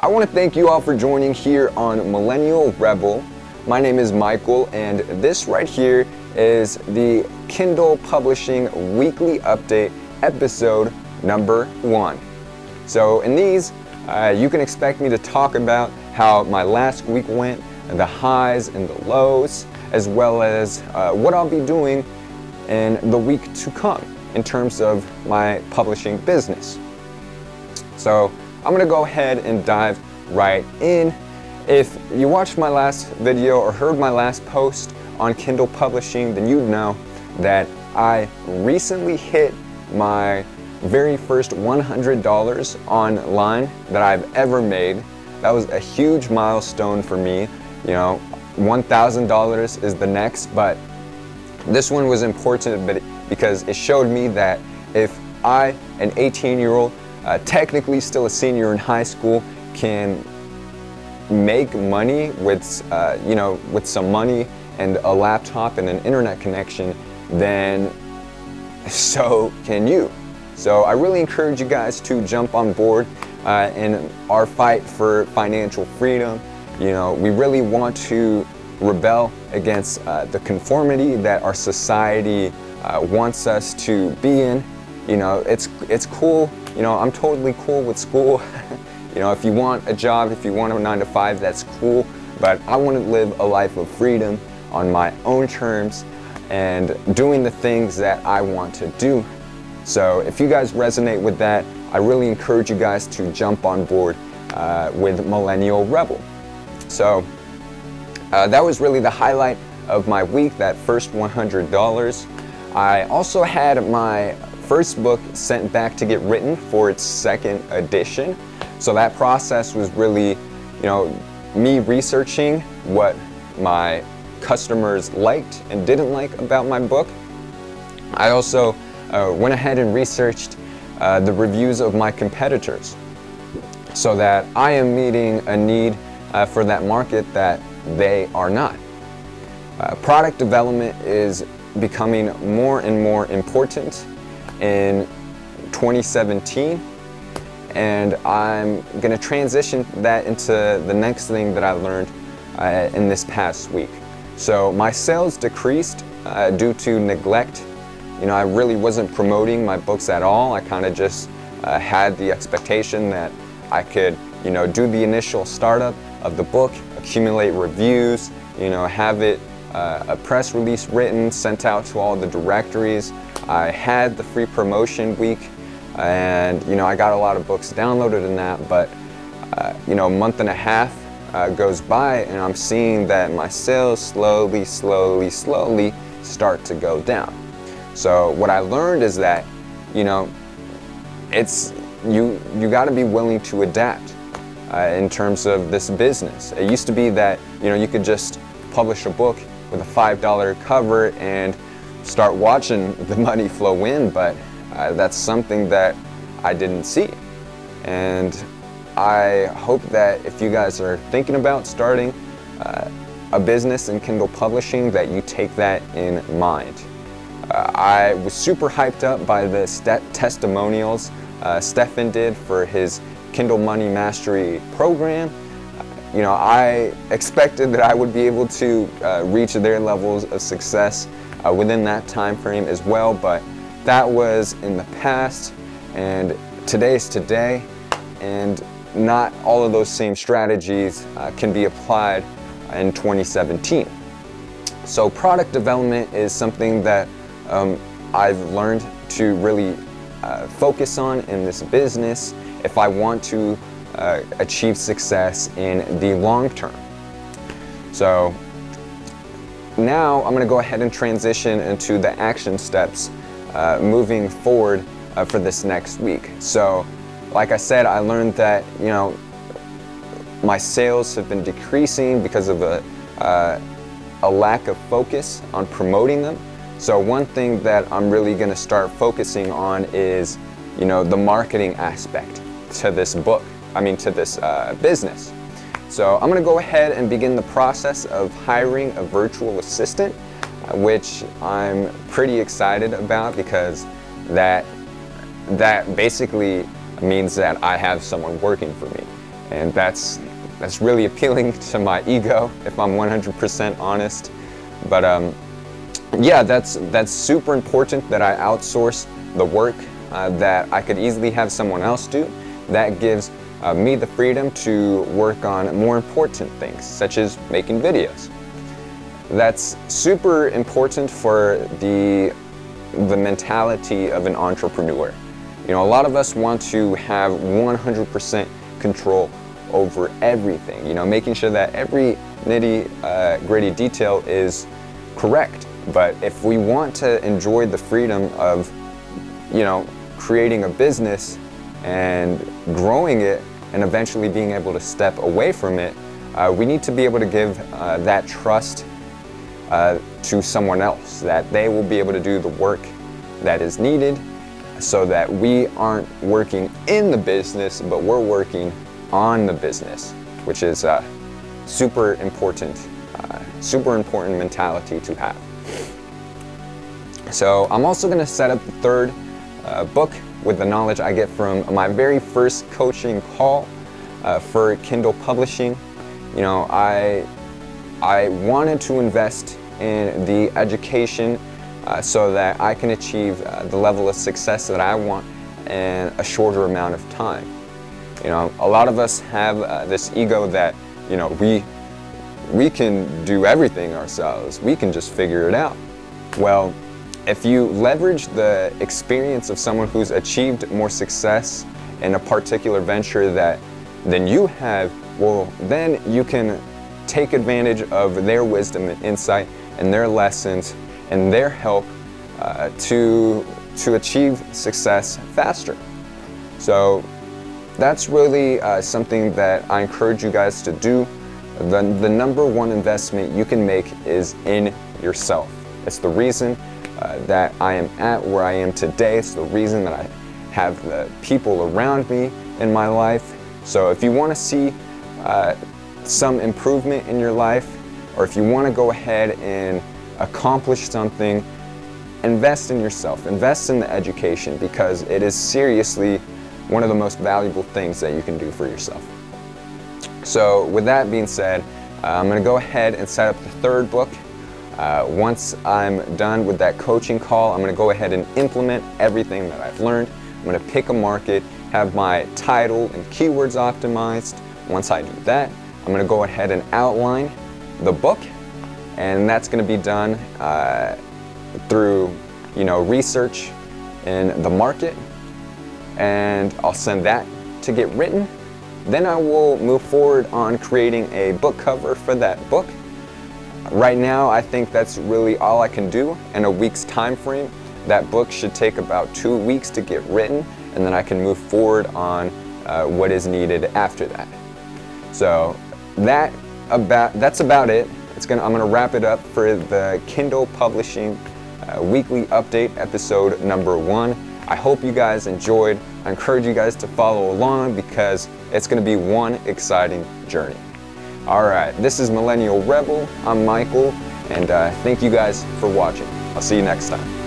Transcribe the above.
I want to thank you all for joining here on Millennial Rebel. My name is Michael, and this right here is the Kindle Publishing Weekly Update, episode number one. So, in these, uh, you can expect me to talk about how my last week went, the highs and the lows, as well as uh, what I'll be doing in the week to come in terms of my publishing business. So, I'm gonna go ahead and dive right in. If you watched my last video or heard my last post on Kindle Publishing, then you'd know that I recently hit my very first $100 online that I've ever made. That was a huge milestone for me. You know, $1,000 is the next, but this one was important because it showed me that if I, an 18 year old, uh, technically still a senior in high school, can make money with, uh, you know, with some money and a laptop and an internet connection, then so can you. So I really encourage you guys to jump on board uh, in our fight for financial freedom. You know, we really want to rebel against uh, the conformity that our society uh, wants us to be in. You know, it's it's cool. You know, I'm totally cool with school. you know, if you want a job, if you want a nine to five, that's cool. But I want to live a life of freedom on my own terms and doing the things that I want to do. So if you guys resonate with that, I really encourage you guys to jump on board uh, with Millennial Rebel. So uh, that was really the highlight of my week, that first $100. I also had my first book sent back to get written for its second edition. So that process was really, you know, me researching what my customers liked and didn't like about my book. I also uh, went ahead and researched uh, the reviews of my competitors so that I am meeting a need uh, for that market that they are not. Uh, product development is becoming more and more important in 2017 and I'm going to transition that into the next thing that I learned uh, in this past week. So my sales decreased uh, due to neglect. You know, I really wasn't promoting my books at all. I kind of just uh, had the expectation that I could, you know, do the initial startup of the book, accumulate reviews, you know, have it uh, a press release written, sent out to all the directories. I had the free promotion week, and you know, I got a lot of books downloaded in that. But uh, you know, a month and a half uh, goes by, and I'm seeing that my sales slowly, slowly, slowly start to go down. So what I learned is that, you know, it's you you got to be willing to adapt uh, in terms of this business. It used to be that you know you could just publish a book with a five dollar cover and start watching the money flow in, but uh, that's something that I didn't see. And I hope that if you guys are thinking about starting uh, a business in Kindle publishing, that you take that in mind. Uh, I was super hyped up by the st- testimonials uh, Stefan did for his Kindle Money Mastery program. You know, I expected that I would be able to uh, reach their levels of success uh, within that time frame as well, but that was in the past, and today's today, and not all of those same strategies uh, can be applied in 2017. So, product development is something that um, I've learned to really uh, focus on in this business if I want to uh, achieve success in the long term. So now I'm going to go ahead and transition into the action steps uh, moving forward uh, for this next week. So, like I said, I learned that you know my sales have been decreasing because of a uh, a lack of focus on promoting them. So one thing that I'm really going to start focusing on is you know the marketing aspect to this book, I mean, to this uh, business. So I'm to go ahead and begin the process of hiring a virtual assistant, uh, which I'm pretty excited about because that that basically means that I have someone working for me. and that's that's really appealing to my ego, if I'm 100% honest. But um, yeah, that's that's super important that I outsource the work uh, that I could easily have someone else do. That gives uh, me the freedom to work on more important things, such as making videos. That's super important for the the mentality of an entrepreneur. You know, a lot of us want to have 100% control over everything. You know, making sure that every nitty uh, gritty detail is correct. But if we want to enjoy the freedom of, you know, creating a business and growing it and eventually being able to step away from it, uh, we need to be able to give uh, that trust uh, to someone else, that they will be able to do the work that is needed so that we aren't working in the business, but we're working on the business, which is a super important, uh, super important mentality to have. So I'm also going to set up the third uh, book with the knowledge I get from my very first coaching call uh, for Kindle publishing. You know, I I wanted to invest in the education uh, so that I can achieve uh, the level of success that I want in a shorter amount of time. You know, a lot of us have uh, this ego that, you know, we, we can do everything ourselves. We can just figure it out. Well, if you leverage the experience of someone who's achieved more success in a particular venture that than you have, well, then you can take advantage of their wisdom and insight and their lessons and their help uh, to, to achieve success faster. So that's really uh, something that I encourage you guys to do. The, the number one investment you can make is in yourself. It's the reason uh, that I am at where I am today. It's the reason that I have the people around me in my life. So if you want to see uh, some improvement in your life, or if you want to go ahead and accomplish something, invest in yourself, invest in the education because it is seriously one of the most valuable things that you can do for yourself. So with that being said, uh, I'm going to go ahead and set up the third book. Uh, once I'm done with that coaching call, I'm going to go ahead and implement everything that I've learned. I'm going to pick a market, have my title and keywords optimized. Once I do that, I'm going to go ahead and outline the book, and that's going to be done uh, through, you know, research in the market and I'll send that to get written. Then I will move forward on creating a book cover for that book. Right now, I think that's really all I can do in a week's time frame. That book should take about two weeks to get written, and then I can move forward on uh, what is needed after that. So that about that's about it. It's gonna I'm gonna wrap it up for the Kindle Publishing uh, weekly update episode number one. I hope you guys enjoyed. I encourage you guys to follow along because it's going to be one exciting journey. All right, this is Millennial Rebel. I'm Michael, and uh, thank you guys for watching. I'll see you next time.